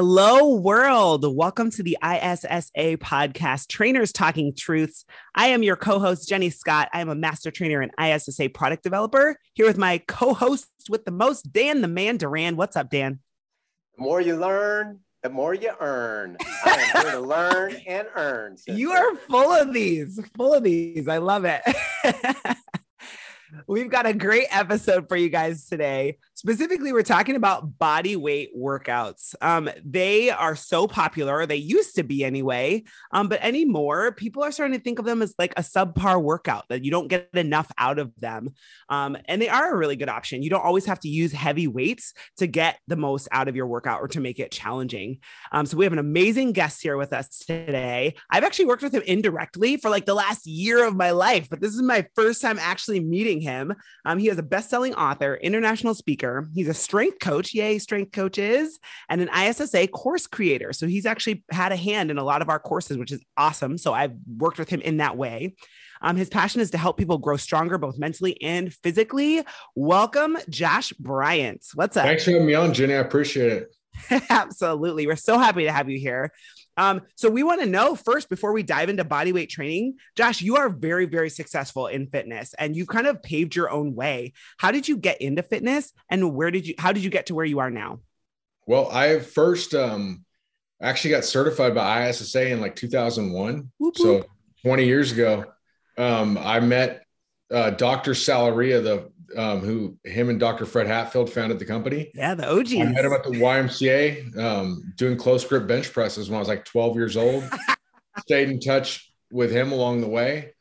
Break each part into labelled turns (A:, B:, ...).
A: Hello, world. Welcome to the ISSA podcast, Trainers Talking Truths. I am your co host, Jenny Scott. I am a master trainer and ISSA product developer here with my co host with the most, Dan the Man Duran. What's up, Dan?
B: The more you learn, the more you earn. I am here to learn and earn.
A: Sister. You are full of these, full of these. I love it. We've got a great episode for you guys today. Specifically, we're talking about body weight workouts. Um, they are so popular. They used to be anyway. Um, but anymore, people are starting to think of them as like a subpar workout that you don't get enough out of them. Um, and they are a really good option. You don't always have to use heavy weights to get the most out of your workout or to make it challenging. Um, so we have an amazing guest here with us today. I've actually worked with him indirectly for like the last year of my life, but this is my first time actually meeting him. Um, he is a best-selling author, international speaker. He's a strength coach, yay, strength coaches, and an ISSA course creator. So he's actually had a hand in a lot of our courses, which is awesome. So I've worked with him in that way. Um, his passion is to help people grow stronger, both mentally and physically. Welcome, Josh Bryant. What's up?
C: Thanks for having me on, Jenny. I appreciate it.
A: Absolutely. We're so happy to have you here. Um, so we want to know first before we dive into bodyweight training, Josh, you are very, very successful in fitness and you've kind of paved your own way. How did you get into fitness and where did you how did you get to where you are now?
C: Well, I first um actually got certified by ISSA in like 2001. Whoop, so 20 years ago. Um, I met uh, Dr. Sal Arria, the um, who him and Dr. Fred Hatfield founded the company.
A: Yeah, the OG.
C: I met him at the YMCA um, doing close grip bench presses when I was like 12 years old. Stayed in touch with him along the way.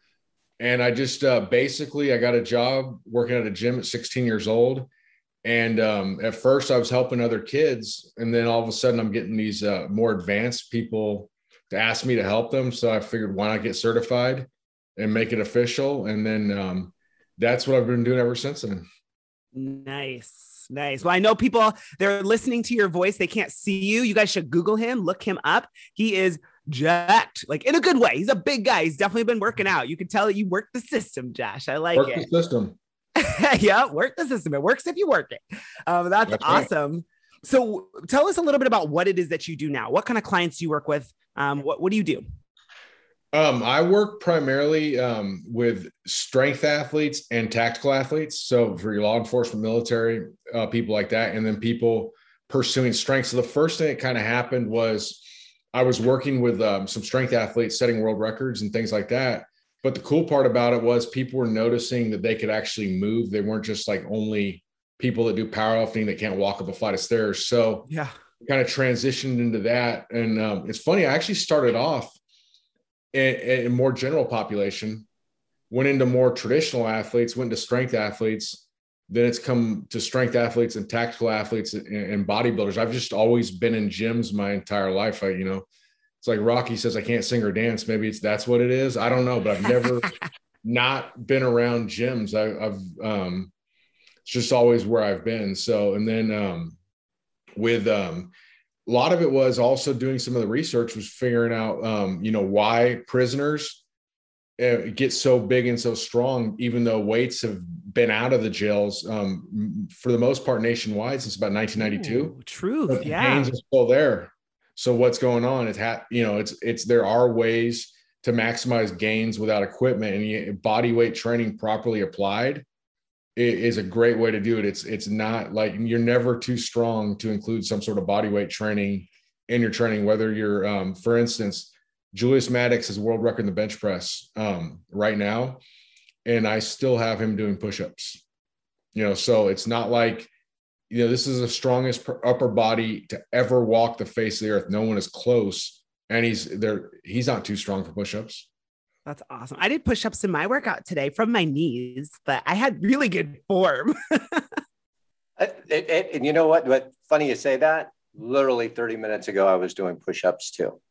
C: And I just uh, basically I got a job working at a gym at 16 years old. And um, at first I was helping other kids, and then all of a sudden I'm getting these uh, more advanced people to ask me to help them. So I figured why not get certified and make it official. And then um, that's what I've been doing ever since then.
A: Nice. Nice. Well, I know people they're listening to your voice. They can't see you. You guys should Google him, look him up. He is jacked, like in a good way. He's a big guy. He's definitely been working out. You can tell that you work the system, Josh. I like work it.
C: The system.
A: yeah, work the system. It works if you work it. Um, that's, that's awesome. Right. So tell us a little bit about what it is that you do now. What kind of clients do you work with? Um, what, what do you do?
C: Um, I work primarily um, with strength athletes and tactical athletes. So for your law enforcement, military, uh, people like that, and then people pursuing strength. So the first thing that kind of happened was I was working with um, some strength athletes, setting world records and things like that. But the cool part about it was people were noticing that they could actually move. They weren't just like only people that do powerlifting that can't walk up a flight of stairs. So
A: yeah,
C: kind of transitioned into that. And um, it's funny, I actually started off a, more general population, went into more traditional athletes, went to strength athletes. Then it's come to strength athletes and tactical athletes and, and bodybuilders. I've just always been in gyms my entire life. I, you know, it's like Rocky says, I can't sing or dance. Maybe it's that's what it is. I don't know, but I've never not been around gyms. I, have um, it's just always where I've been. So, and then um, with um, a lot of it was also doing some of the research was figuring out um, you know why prisoners uh, get so big and so strong even though weights have been out of the jails um, for the most part nationwide since about 1992 Ooh,
A: truth yeah. pains
C: are still there. So what's going on? It's ha- you know it's it's there are ways to maximize gains without equipment and body weight training properly applied is a great way to do it. It's it's not like you're never too strong to include some sort of body weight training in your training. Whether you're, um, for instance, Julius Maddox is world record in the bench press um, right now, and I still have him doing push-ups. You know, so it's not like you know this is the strongest upper body to ever walk the face of the earth. No one is close, and he's there. He's not too strong for push-ups.
A: That's awesome. I did push ups in my workout today from my knees, but I had really good form.
B: and you know what? What funny you say that? Literally 30 minutes ago, I was doing push-ups too.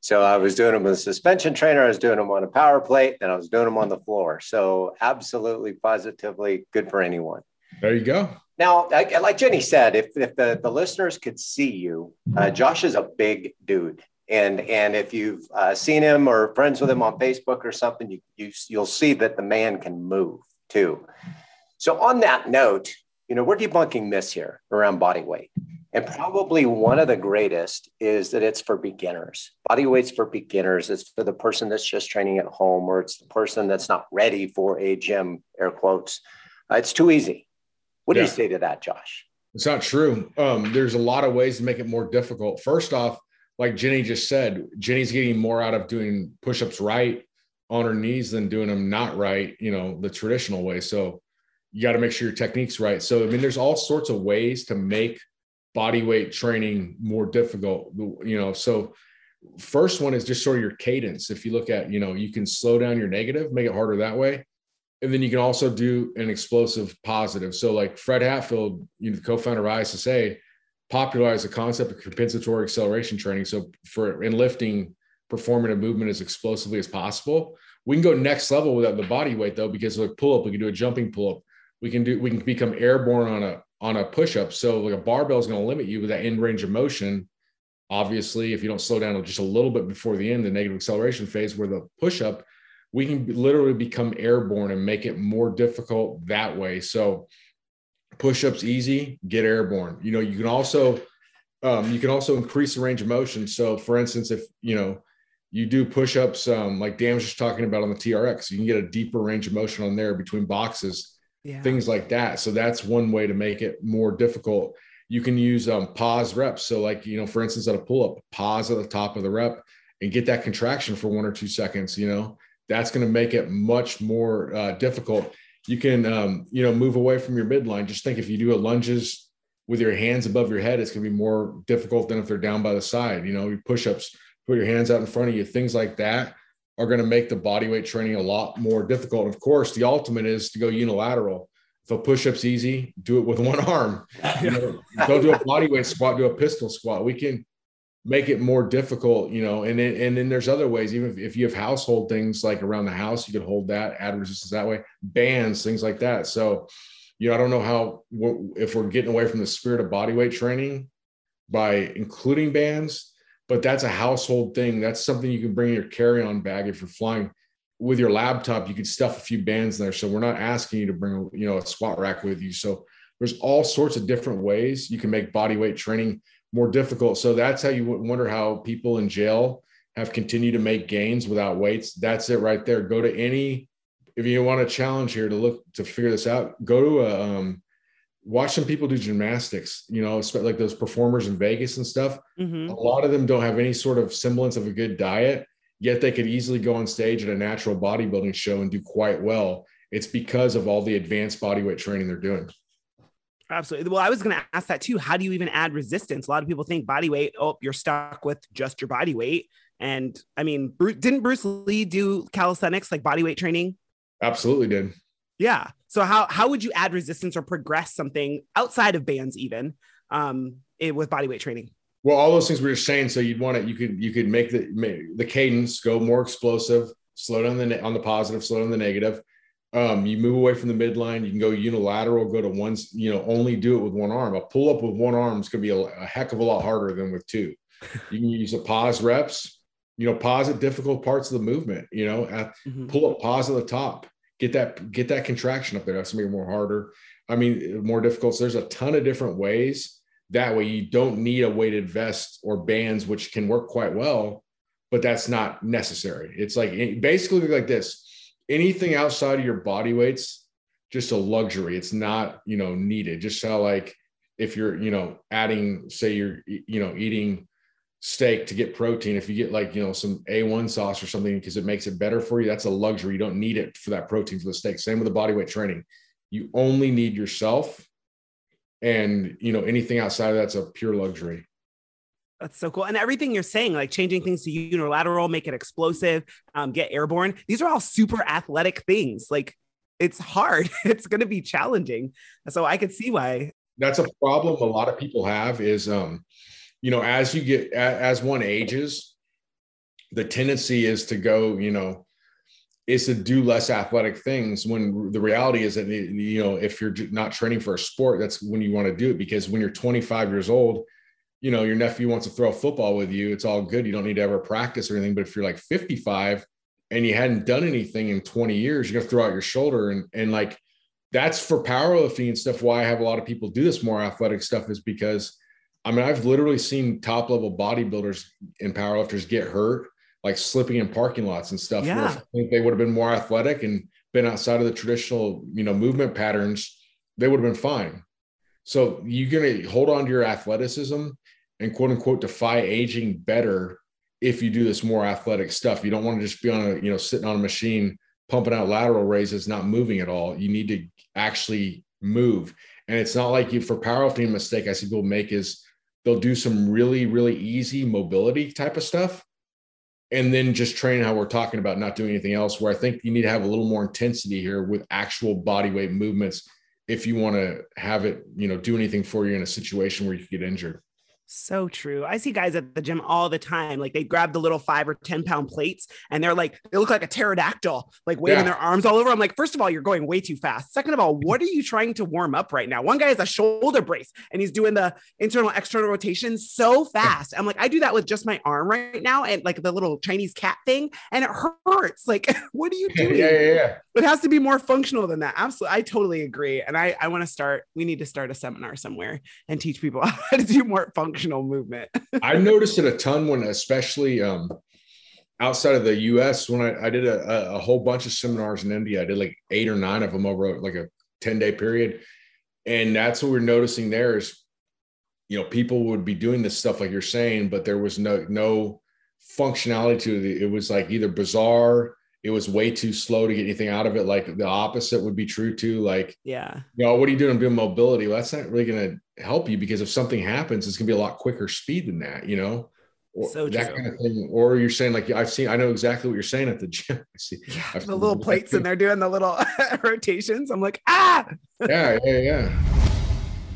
B: So I was doing them with a suspension trainer, I was doing them on a power plate, and I was doing them on the floor. So absolutely, positively good for anyone.
C: There you go.
B: Now, like Jenny said, if, if the, the listeners could see you, uh, Josh is a big dude. And, and if you've uh, seen him or friends with him on Facebook or something, you, you, you'll see that the man can move too. So on that note, you know, we're debunking myths here around body weight. And probably one of the greatest is that it's for beginners. Body weight's for beginners. It's for the person that's just training at home, or it's the person that's not ready for a gym, air quotes. Uh, it's too easy. What do you say to that, Josh?
C: It's not true. Um, there's a lot of ways to make it more difficult. First off, like Jenny just said, Jenny's getting more out of doing push-ups right on her knees than doing them not right, you know, the traditional way. So you got to make sure your technique's right. So I mean, there's all sorts of ways to make body weight training more difficult. You know, so first one is just sort of your cadence. If you look at, you know, you can slow down your negative, make it harder that way and then you can also do an explosive positive. So, like Fred Hatfield, you know, the co-founder of ISSA, popularized the concept of compensatory acceleration training. So, for in lifting, performing a movement as explosively as possible. We can go next level without the body weight though, because like pull up, we can do a jumping pull up. We can do we can become airborne on a on a push up. So, like a barbell is going to limit you with that end range of motion. Obviously, if you don't slow down just a little bit before the end, the negative acceleration phase, where the push up we can literally become airborne and make it more difficult that way. So push-ups easy, get airborne. You know, you can also um, you can also increase the range of motion. So for instance, if you know you do push-ups um, like Dan was just talking about on the TRX, you can get a deeper range of motion on there between boxes, yeah. things like that. So that's one way to make it more difficult. You can use um, pause reps. So like, you know, for instance, at a pull-up, pause at the top of the rep and get that contraction for one or two seconds, you know, that's going to make it much more uh, difficult. You can, um, you know, move away from your midline. Just think if you do a lunges with your hands above your head, it's going to be more difficult than if they're down by the side. You know, push-ups, put your hands out in front of you, things like that are going to make the body weight training a lot more difficult. Of course, the ultimate is to go unilateral. If a push-up's easy, do it with one arm. You know, don't do a body weight squat, do a pistol squat. We can make it more difficult, you know, and then, and then there's other ways, even if, if you have household things like around the house, you could hold that, add resistance that way, bands, things like that. So, you know, I don't know how, if we're getting away from the spirit of body weight training by including bands, but that's a household thing. That's something you can bring in your carry on bag if you're flying with your laptop. You could stuff a few bands in there. So we're not asking you to bring, you know, a squat rack with you. So there's all sorts of different ways you can make body weight training more difficult. So that's how you wonder how people in jail have continued to make gains without weights. That's it right there. Go to any, if you want a challenge here to look to figure this out, go to a, um, watch some people do gymnastics, you know, like those performers in Vegas and stuff. Mm-hmm. A lot of them don't have any sort of semblance of a good diet, yet they could easily go on stage at a natural bodybuilding show and do quite well. It's because of all the advanced bodyweight training they're doing.
A: Absolutely. Well, I was going to ask that too. How do you even add resistance? A lot of people think body weight, oh, you're stuck with just your body weight. And I mean, didn't Bruce Lee do calisthenics like body weight training?
C: Absolutely did.
A: Yeah. So how how would you add resistance or progress something outside of bands even um it, with body weight training?
C: Well, all those things we were saying. So you'd want it. You could you could make the the cadence go more explosive, slow down the on the positive, slow down the negative. Um, you move away from the midline. You can go unilateral, go to one, you know, only do it with one arm. A pull up with one arm is going to be a, a, heck of a lot harder than with two. You can use a pause reps, you know, pause at difficult parts of the movement, you know, at, mm-hmm. pull up, pause at the top, get that, get that contraction up there. That's going to be more harder. I mean, more difficult. So there's a ton of different ways. That way you don't need a weighted vest or bands, which can work quite well, but that's not necessary. It's like basically like this anything outside of your body weights just a luxury. It's not you know needed. Just how like if you're you know adding say you're you know eating steak to get protein if you get like you know some a1 sauce or something because it makes it better for you that's a luxury. You don't need it for that protein for the steak. Same with the body weight training. You only need yourself and you know anything outside of that's a pure luxury
A: that's so cool. And everything you're saying, like changing things to unilateral, make it explosive, um, get airborne, these are all super athletic things. Like it's hard, it's going to be challenging. So I could see why
C: that's a problem a lot of people have is um you know as you get as one ages the tendency is to go you know is to do less athletic things when the reality is that you know if you're not training for a sport that's when you want to do it because when you're 25 years old you know your nephew wants to throw a football with you it's all good you don't need to ever practice or anything but if you're like 55 and you hadn't done anything in 20 years you're to throw out your shoulder and and like that's for powerlifting and stuff why i have a lot of people do this more athletic stuff is because i mean i've literally seen top level bodybuilders and powerlifters get hurt like slipping in parking lots and stuff.
A: Yeah.
C: I think they would have been more athletic and been outside of the traditional, you know, movement patterns, they would have been fine. So you're going to hold on to your athleticism and quote unquote defy aging better if you do this more athletic stuff. You don't want to just be on a, you know, sitting on a machine pumping out lateral raises, not moving at all. You need to actually move. And it's not like you for powerlifting mistake I see people make is they'll do some really, really easy mobility type of stuff and then just train how we're talking about not doing anything else where i think you need to have a little more intensity here with actual body weight movements if you want to have it you know do anything for you in a situation where you could get injured
A: so true. I see guys at the gym all the time. Like they grab the little five or 10 pound plates and they're like, they look like a pterodactyl, like waving yeah. their arms all over. I'm like, first of all, you're going way too fast. Second of all, what are you trying to warm up right now? One guy has a shoulder brace and he's doing the internal external rotation so fast. I'm like, I do that with just my arm right now and like the little Chinese cat thing and it hurts. Like, what are you doing?
C: yeah, yeah, yeah.
A: It has to be more functional than that. Absolutely. I totally agree. And I, I want to start, we need to start a seminar somewhere and teach people how to do more functional functional movement.
C: I noticed it a ton when, especially um, outside of the U.S., when I, I did a, a, whole bunch of seminars in India. I did like eight or nine of them over like a ten day period, and that's what we're noticing there is, you know, people would be doing this stuff like you're saying, but there was no no functionality to it. It was like either bizarre it was way too slow to get anything out of it. Like the opposite would be true too. Like,
A: yeah,
C: you know, what are you doing doing mobility? Well, that's not really going to help you because if something happens, it's going to be a lot quicker speed than that, you know?
A: Or so
C: that kind of thing. Or you're saying like I've seen, I know exactly what you're saying at the gym. I see
A: yeah, the little plates and they're doing the little rotations. I'm like, ah,
C: yeah, yeah, yeah.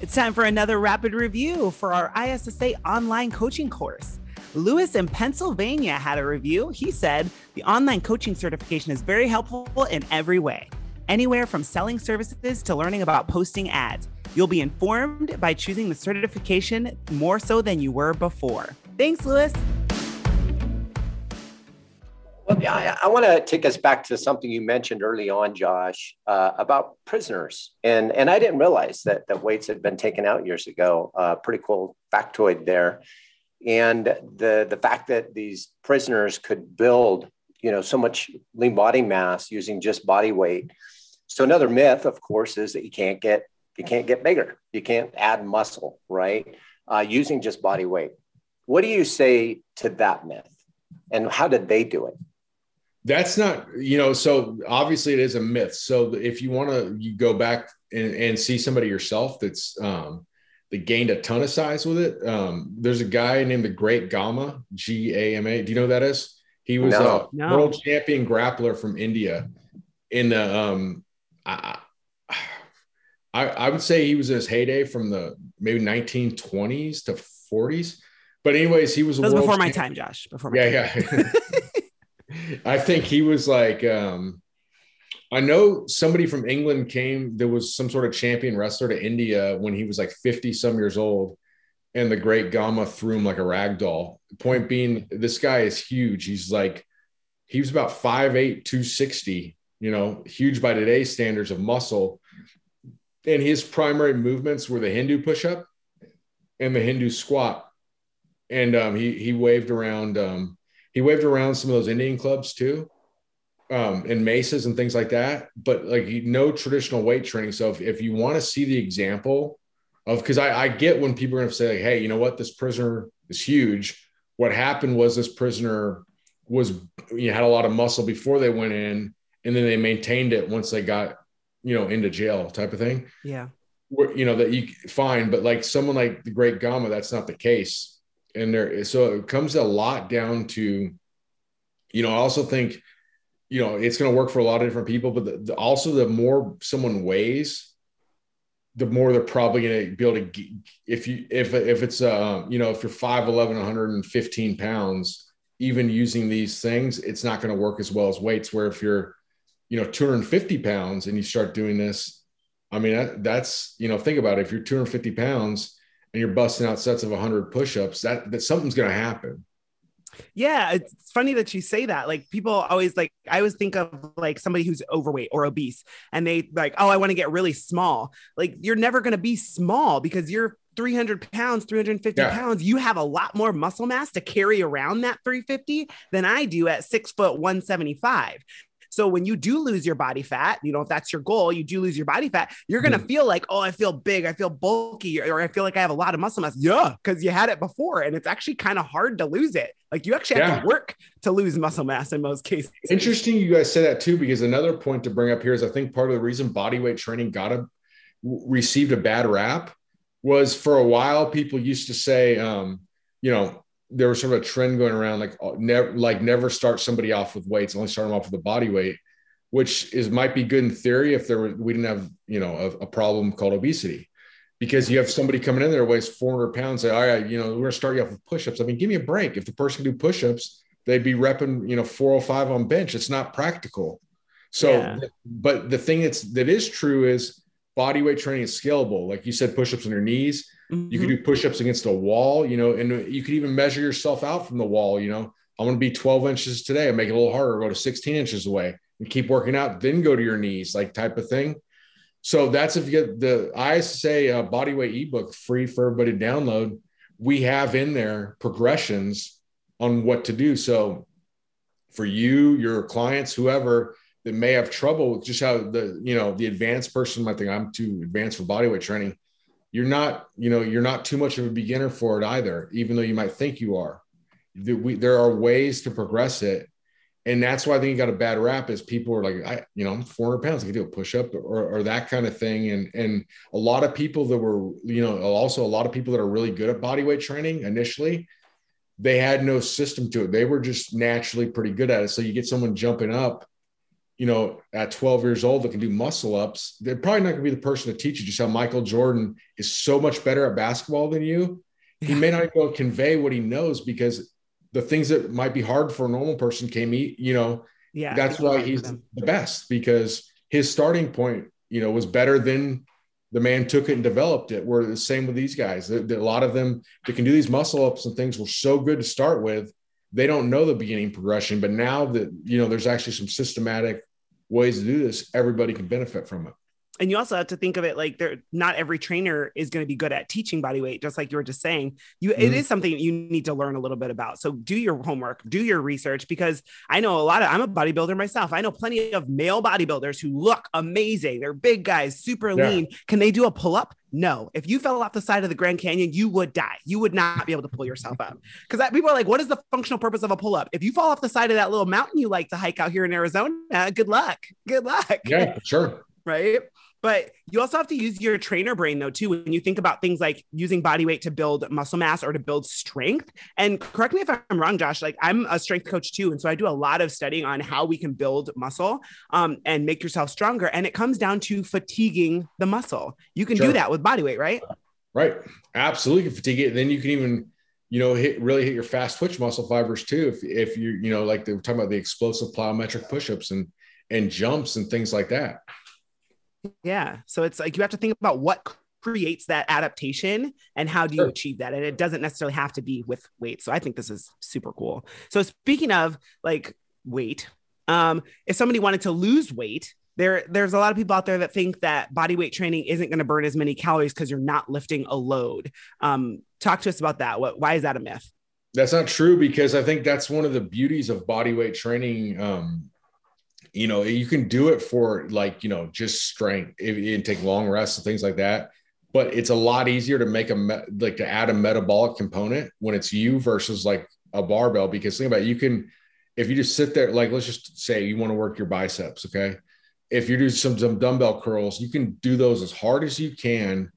A: It's time for another rapid review for our ISSA online coaching course. Lewis in Pennsylvania had a review. He said the online coaching certification is very helpful in every way, anywhere from selling services to learning about posting ads. You'll be informed by choosing the certification more so than you were before. Thanks, Lewis.
B: Well, I, I want to take us back to something you mentioned early on, Josh, uh, about prisoners, and and I didn't realize that that weights had been taken out years ago. Uh, pretty cool factoid there and the the fact that these prisoners could build you know so much lean body mass using just body weight. So another myth of course is that you can't get you can't get bigger. You can't add muscle right? Uh, using just body weight. What do you say to that myth? And how did they do it?
C: That's not you know so obviously it is a myth. So if you want to you go back and, and see somebody yourself that's um, they gained a ton of size with it. Um, there's a guy named the Great Gama, G A M A. Do you know who that is? He was no, a no. world champion grappler from India. In the, um, I, I, I would say he was in his heyday from the maybe 1920s to 40s. But anyways, he was,
A: was before my time, Josh. Before my
C: yeah, time. yeah. I think he was like um, I know somebody from England came. There was some sort of champion wrestler to India when he was like 50 some years old, and the great Gama threw him like a rag doll. Point being, this guy is huge. He's like, he was about 5'8, 260, you know, huge by today's standards of muscle. And his primary movements were the Hindu push up and the Hindu squat. And um, he, he waved around, um, he waved around some of those Indian clubs too um, and maces and things like that, but like no traditional weight training. So if, if you want to see the example of, because I, I get when people are going to say, like, hey, you know what, this prisoner is huge. What happened was this prisoner was you know, had a lot of muscle before they went in, and then they maintained it once they got you know into jail, type of thing.
A: Yeah,
C: Where, you know that you fine, but like someone like the Great Gama, that's not the case. And there, so it comes a lot down to, you know, I also think you know it's going to work for a lot of different people but the, the, also the more someone weighs the more they're probably going to be able to if you if if it's uh you know if you're 5'11 115 pounds even using these things it's not going to work as well as weights where if you're you know 250 pounds and you start doing this i mean that, that's you know think about it. If you're 250 pounds and you're busting out sets of 100 push-ups that, that something's going to happen
A: yeah, it's funny that you say that. Like people always like I always think of like somebody who's overweight or obese and they like, oh, I want to get really small. Like you're never gonna be small because you're 300 pounds, 350 yeah. pounds, you have a lot more muscle mass to carry around that 350 than I do at six foot 175. So when you do lose your body fat, you know, if that's your goal, you do lose your body fat, you're going to mm. feel like, oh, I feel big, I feel bulky, or I feel like I have a lot of muscle mass. Yeah, because you had it before. And it's actually kind of hard to lose it. Like you actually have yeah. to work to lose muscle mass in most cases.
C: Interesting you guys say that too, because another point to bring up here is I think part of the reason body weight training got a received a bad rap was for a while people used to say um, you know there was sort of a trend going around like uh, never like never start somebody off with weights, only start them off with a body weight, which is might be good in theory if there were, we didn't have you know a, a, problem called obesity, because you have somebody coming in there weighs 400 pounds, say, all right, you know we're gonna start you off with push-ups. I mean, give me a break. If the person can do push-ups, they'd be repping you know 405 on bench. It's not practical. So, yeah. but the thing that's that is true is body weight training is scalable. Like you said, push-ups on your knees Mm-hmm. You could do push-ups against a wall, you know, and you could even measure yourself out from the wall. You know, I want to be 12 inches today. I make it a little harder, go to 16 inches away and keep working out, then go to your knees, like type of thing. So that's if you get the ISSA uh, body weight ebook free for everybody to download. We have in there progressions on what to do. So for you, your clients, whoever that may have trouble with just how the you know the advanced person might think I'm too advanced for bodyweight training you're not, you know, you're not too much of a beginner for it either, even though you might think you are. There are ways to progress it. And that's why I think you got a bad rap is people are like, I, you know, I'm 400 pounds, I can do a push up or, or that kind of thing. And, and a lot of people that were, you know, also a lot of people that are really good at body weight training initially, they had no system to it. They were just naturally pretty good at it. So you get someone jumping up you know, at 12 years old that can do muscle ups, they're probably not going to be the person to teach you just how Michael Jordan is so much better at basketball than you. He may not be able to convey what he knows because the things that might be hard for a normal person came, you know, yeah, that's why he's the best because his starting point, you know, was better than the man took it and developed it. We're the same with these guys. A lot of them that can do these muscle ups and things were so good to start with. They don't know the beginning progression, but now that you know, there's actually some systematic ways to do this, everybody can benefit from it.
A: And you also have to think of it like there not every trainer is going to be good at teaching body weight, just like you were just saying. You mm-hmm. it is something you need to learn a little bit about. So do your homework, do your research, because I know a lot of I'm a bodybuilder myself. I know plenty of male bodybuilders who look amazing. They're big guys, super yeah. lean. Can they do a pull-up? No, if you fell off the side of the Grand Canyon, you would die. You would not be able to pull yourself up. Because people are like, what is the functional purpose of a pull up? If you fall off the side of that little mountain you like to hike out here in Arizona, good luck. Good luck.
C: Yeah, sure.
A: right. But you also have to use your trainer brain though too when you think about things like using body weight to build muscle mass or to build strength. And correct me if I'm wrong, Josh. Like I'm a strength coach too, and so I do a lot of studying on how we can build muscle um, and make yourself stronger. And it comes down to fatiguing the muscle. You can sure. do that with body weight, right?
C: Right. Absolutely, you can fatigue it. Then you can even you know, hit really hit your fast twitch muscle fibers too. If if you you know, like they were talking about the explosive plyometric pushups and and jumps and things like that.
A: Yeah. So it's like you have to think about what creates that adaptation and how do you sure. achieve that? And it doesn't necessarily have to be with weight. So i think this is super cool. So speaking of like weight um if somebody wanted to lose weight there there's a lot of people out there that think that body weight training isn't going to burn as many calories because you're not lifting a load. Um talk to us about that. What why is that a myth?
C: That's not true because i think that's one of the beauties of body weight training um you know you can do it for like you know just strength and take long rests and things like that but it's a lot easier to make a like to add a metabolic component when it's you versus like a barbell because think about it, you can if you just sit there like let's just say you want to work your biceps okay? If you do some, some dumbbell curls you can do those as hard as you can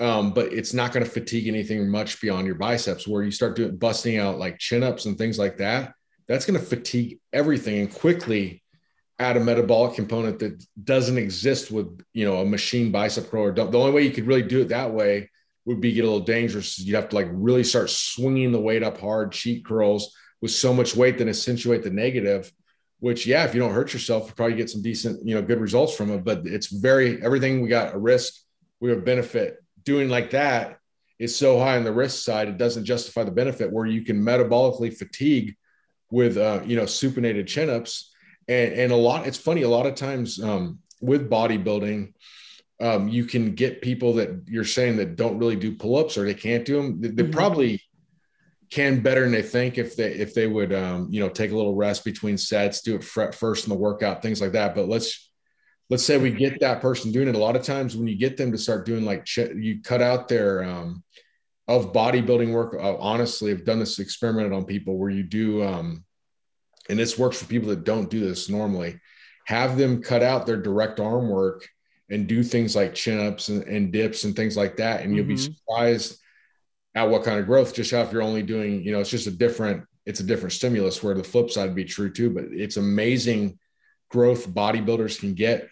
C: um, but it's not going to fatigue anything much beyond your biceps where you start doing busting out like chin ups and things like that that's going to fatigue everything and quickly add a metabolic component that doesn't exist with you know a machine bicep curl. Or the only way you could really do it that way would be get a little dangerous. You'd have to like really start swinging the weight up hard, cheat curls with so much weight that accentuate the negative. Which yeah, if you don't hurt yourself, you probably get some decent you know good results from it. But it's very everything we got a risk, we have benefit. Doing like that is so high on the risk side, it doesn't justify the benefit. Where you can metabolically fatigue with uh, you know supinated chin ups and and a lot it's funny a lot of times um, with bodybuilding um, you can get people that you're saying that don't really do pull-ups or they can't do them they, they mm-hmm. probably can better than they think if they if they would um, you know take a little rest between sets do it first in the workout things like that but let's let's say we get that person doing it a lot of times when you get them to start doing like you cut out their um, of bodybuilding work uh, honestly i've done this experiment on people where you do um, and this works for people that don't do this normally have them cut out their direct arm work and do things like chin ups and, and dips and things like that and you'll mm-hmm. be surprised at what kind of growth just how if you're only doing you know it's just a different it's a different stimulus where the flip side would be true too but it's amazing growth bodybuilders can get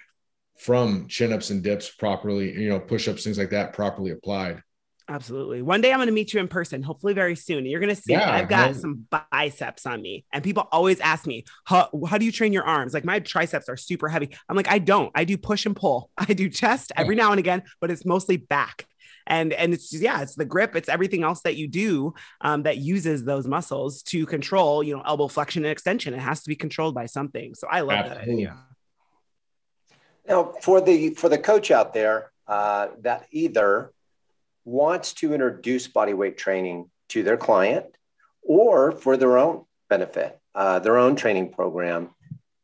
C: from chin ups and dips properly you know push ups things like that properly applied
A: Absolutely. One day I'm going to meet you in person, hopefully very soon. You're going to see yeah, I've got some biceps on me. And people always ask me, how, how do you train your arms? Like my triceps are super heavy. I'm like, I don't. I do push and pull. I do chest every now and again, but it's mostly back. And and it's just, yeah, it's the grip, it's everything else that you do um, that uses those muscles to control, you know, elbow flexion and extension. It has to be controlled by something. So I love Absolutely. that idea.
B: Now, for the for the coach out there uh, that either wants to introduce body weight training to their client or for their own benefit, uh, their own training program,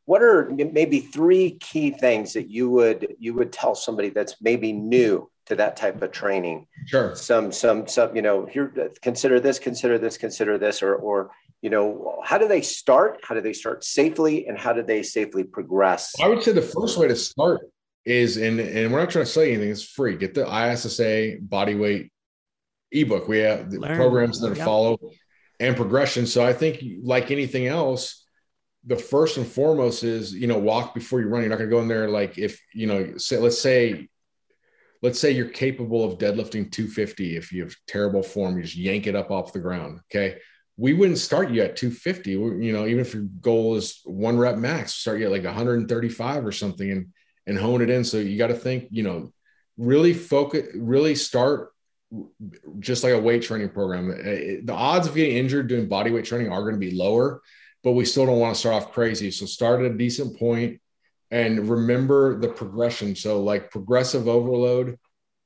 B: what are maybe three key things that you would you would tell somebody that's maybe new to that type of training?
C: Sure.
B: Some some some you know here consider this, consider this, consider this, or or you know how do they start? How do they start safely, and how do they safely progress?
C: I would say the first way to start is and and we're not trying to sell you anything it's free. Get the issa body weight ebook. We have the Learn. programs that yep. follow and progression. So i think like anything else the first and foremost is you know walk before you run. You're not going to go in there like if you know say let's say let's say you're capable of deadlifting 250 if you have terrible form you just yank it up off the ground okay? We wouldn't start you at 250 you know even if your goal is one rep max start you at like 135 or something. And and hone it in. So you got to think, you know, really focus, really start just like a weight training program. The odds of getting injured doing body weight training are going to be lower, but we still don't want to start off crazy. So start at a decent point and remember the progression. So like progressive overload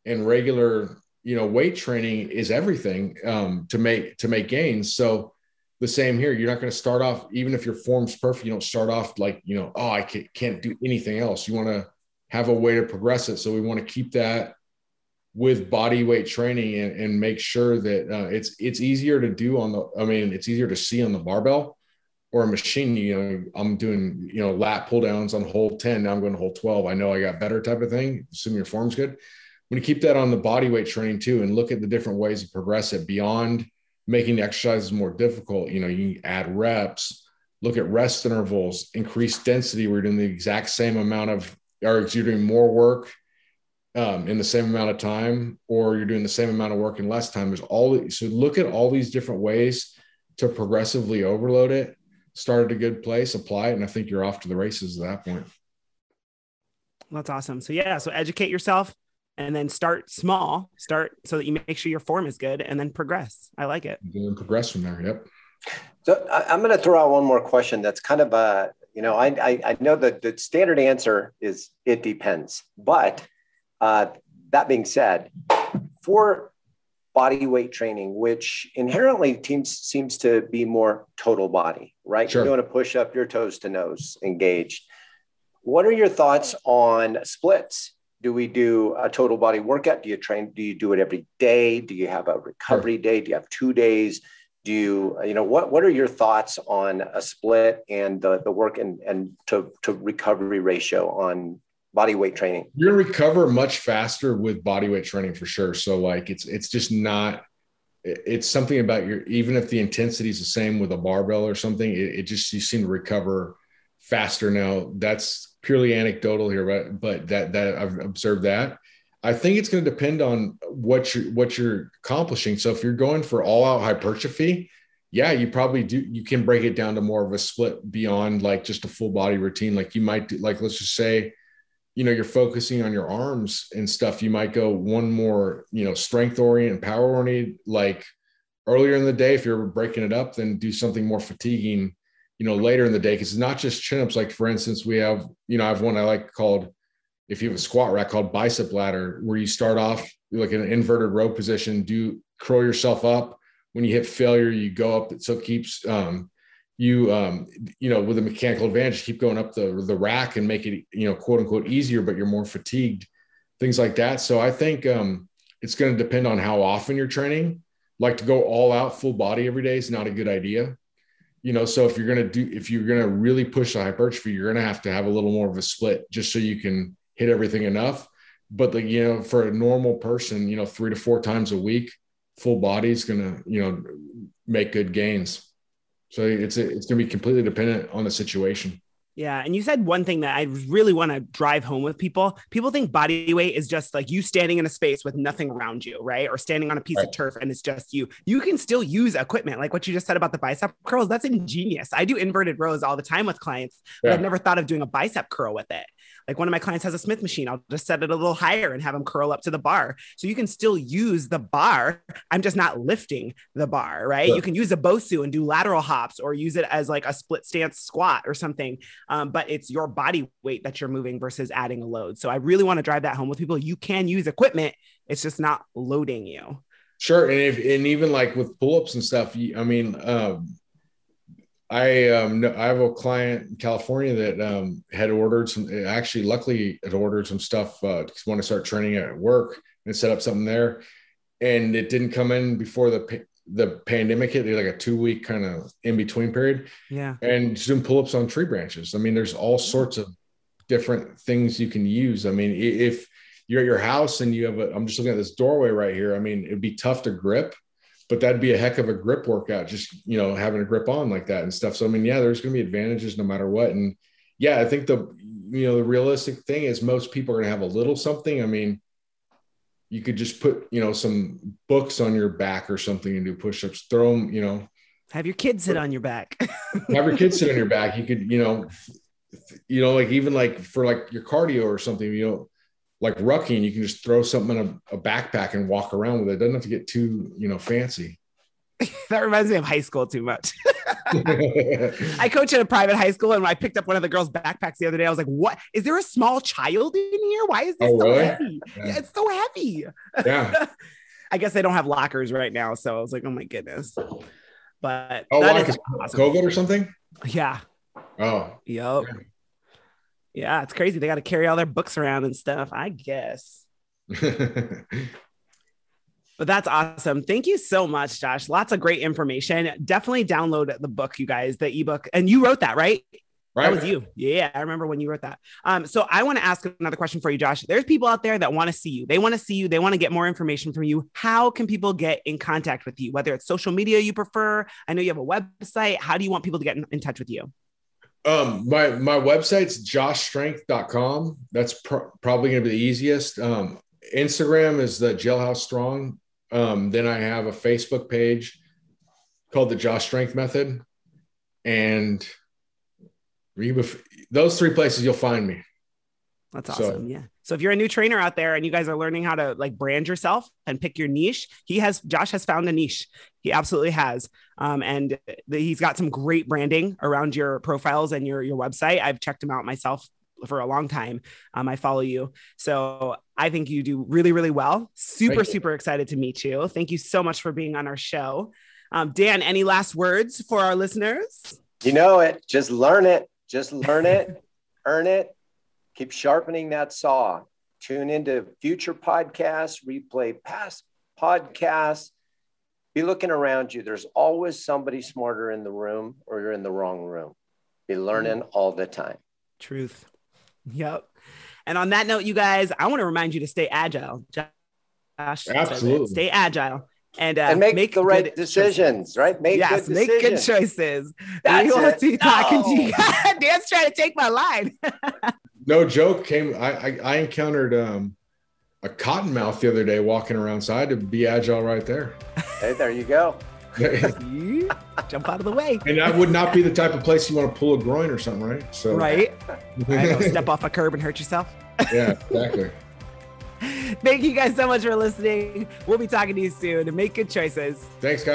C: and regular, you know, weight training is everything um, to make to make gains. So the same here. You're not going to start off, even if your form's perfect, you don't start off like, you know, oh, I can't do anything else. You want to have a way to progress it. So we want to keep that with body weight training and, and make sure that uh, it's it's easier to do on the I mean it's easier to see on the barbell or a machine you know I'm doing you know lat pull downs on hole 10 now I'm going to hole 12 I know I got better type of thing assuming your form's good when you keep that on the body weight training too and look at the different ways to progress it beyond making the exercises more difficult. You know, you add reps, look at rest intervals, increase density. We're doing the exact same amount of, or you're doing more work um, in the same amount of time, or you're doing the same amount of work in less time. There's all so look at all these different ways to progressively overload it. Start at a good place, apply it, and I think you're off to the races at that point.
A: That's awesome. So yeah, so educate yourself, and then start small, start so that you make sure your form is good and then progress. I like it.
C: And progress from there. Yep.
B: So I'm going to throw out one more question that's kind of a, you know, I, I, I know that the standard answer is it depends. But uh, that being said, for body weight training, which inherently teams, seems to be more total body, right? Sure. You're doing a push up, your toes to nose engaged. What are your thoughts on splits? Do we do a total body workout? Do you train? Do you do it every day? Do you have a recovery day? Do you have two days? Do you, you know, what, what are your thoughts on a split and the, the work and, and to, to recovery ratio on body weight training?
C: You're recover much faster with body weight training for sure. So like it's it's just not it's something about your even if the intensity is the same with a barbell or something, it, it just you seem to recover faster now. That's purely anecdotal here, but but that that I've observed that. I think it's going to depend on what you're what you're accomplishing. So if you're going for all out hypertrophy, yeah, you probably do. You can break it down to more of a split beyond like just a full body routine. Like you might do, like let's just say, you know, you're focusing on your arms and stuff. You might go one more, you know, strength oriented, power oriented. Like earlier in the day, if you're breaking it up, then do something more fatiguing. You know, later in the day, because it's not just chin ups. Like for instance, we have, you know, I have one I like called, if you have a squat rack called bicep ladder, where you start off like in an inverted row position, do curl yourself up when you hit failure, you go up. It so it keeps um, you um, you know with a mechanical advantage, keep going up the the rack and make it you know quote unquote easier, but you're more fatigued, things like that. So I think um, it's going to depend on how often you're training. Like to go all out full body every day is not a good idea. You know, so if you're going to do if you're going to really push the hypertrophy, you're going to have to have a little more of a split just so you can hit everything enough. But like you know for a normal person, you know, three to four times a week full body is going to you know make good gains. So it's it's going to be completely dependent on the situation.
A: Yeah. And you said one thing that I really want to drive home with people. People think body weight is just like you standing in a space with nothing around you, right? Or standing on a piece right. of turf and it's just you. You can still use equipment, like what you just said about the bicep curls. That's ingenious. I do inverted rows all the time with clients, but yeah. I've never thought of doing a bicep curl with it. Like one of my clients has a Smith machine. I'll just set it a little higher and have them curl up to the bar. So you can still use the bar. I'm just not lifting the bar, right? You can use a Bosu and do lateral hops or use it as like a split stance squat or something. Um, but it's your body weight that you're moving versus adding a load. So I really want to drive that home with people. You can use equipment, it's just not loading you.
C: Sure. And if, and even like with pull-ups and stuff, I mean, um, I um I have a client in California that um had ordered some actually luckily had ordered some stuff uh want to start training at work and set up something there. And it didn't come in before the the pandemic hit. Like a two week kind of in between period.
A: Yeah.
C: And doing pull-ups on tree branches. I mean there's all sorts of different things you can use. I mean if you're at your house and you have a I'm just looking at this doorway right here. I mean it'd be tough to grip but that'd be a heck of a grip workout, just you know, having a grip on like that and stuff. So I mean, yeah, there's going to be advantages no matter what. And yeah, I think the you know the realistic thing is most people are going to have a little something. I mean, you could just put you know some books on your back or something and do push-ups. Throw them, you know.
A: Have your kids sit on your back.
C: have your kids sit on your back. You could, you know, you know, like even like for like your cardio or something, you know, like rucking, you can just throw something in a, a, backpack and walk around with it. it. Doesn't have to get too, you know, fancy.
A: that reminds me of high school too much. I coach at a private high school, and when I picked up one of the girls' backpacks the other day, I was like, "What? Is there a small child in here? Why is this oh, so really? heavy? Yeah. Yeah, it's so heavy."
C: Yeah.
A: I guess they don't have lockers right now, so I was like, "Oh my goodness!" But
C: oh, that is awesome. COVID or something?
A: Yeah.
C: Oh.
A: Yep. Yeah. Yeah, it's crazy. They got to carry all their books around and stuff, I guess. but that's awesome. Thank you so much, Josh. Lots of great information. Definitely download the book, you guys, the ebook. And you wrote that, right? Right. That was you. Yeah, I remember when you wrote that. Um, so I want to ask another question for you, Josh. There's people out there that want to see you. They want to see you. They want to get more information from you. How can people get in contact with you? Whether it's social media you prefer. I know you have a website. How do you want people to get in, in touch with you?
C: Um, my my website's joshstrength.com. That's pr- probably going to be the easiest. Um, Instagram is the Jailhouse Strong. Um, then I have a Facebook page called the Josh Strength Method, and those three places you'll find me.
A: That's awesome. So, yeah. So if you're a new trainer out there and you guys are learning how to like brand yourself and pick your niche, he has Josh has found a niche. He absolutely has. Um, and the, he's got some great branding around your profiles and your your website. I've checked him out myself for a long time. Um, I follow you. So I think you do really, really well. Super, super excited to meet you. Thank you so much for being on our show. Um, Dan, any last words for our listeners?
B: You know it. Just learn it. Just learn it, earn it, Keep sharpening that saw. Tune into future podcasts, replay past podcasts. Be looking around you. There's always somebody smarter in the room, or you're in the wrong room. Be learning all the time.
A: Truth. Yep. And on that note, you guys, I want to remind you to stay agile. Josh,
C: absolutely
A: stay agile and, uh,
B: and make,
A: make
B: the right decisions,
A: choices.
B: right? Make
A: yes,
B: good
A: make
B: decisions.
A: good choices.
B: That's
A: we want
B: it.
A: to be talking to you. Dan's trying to take my line.
C: No joke. Came. I I, I encountered um, a cottonmouth the other day walking around, so I had to be agile right there.
B: Hey, there you go.
A: You Jump out of the way.
C: and that would not be the type of place you want to pull a groin or something, right? So
A: Right. Know, step off a curb and hurt yourself.
C: yeah, exactly.
A: Thank you guys so much for listening. We'll be talking to you soon. Make good choices.
C: Thanks, guys.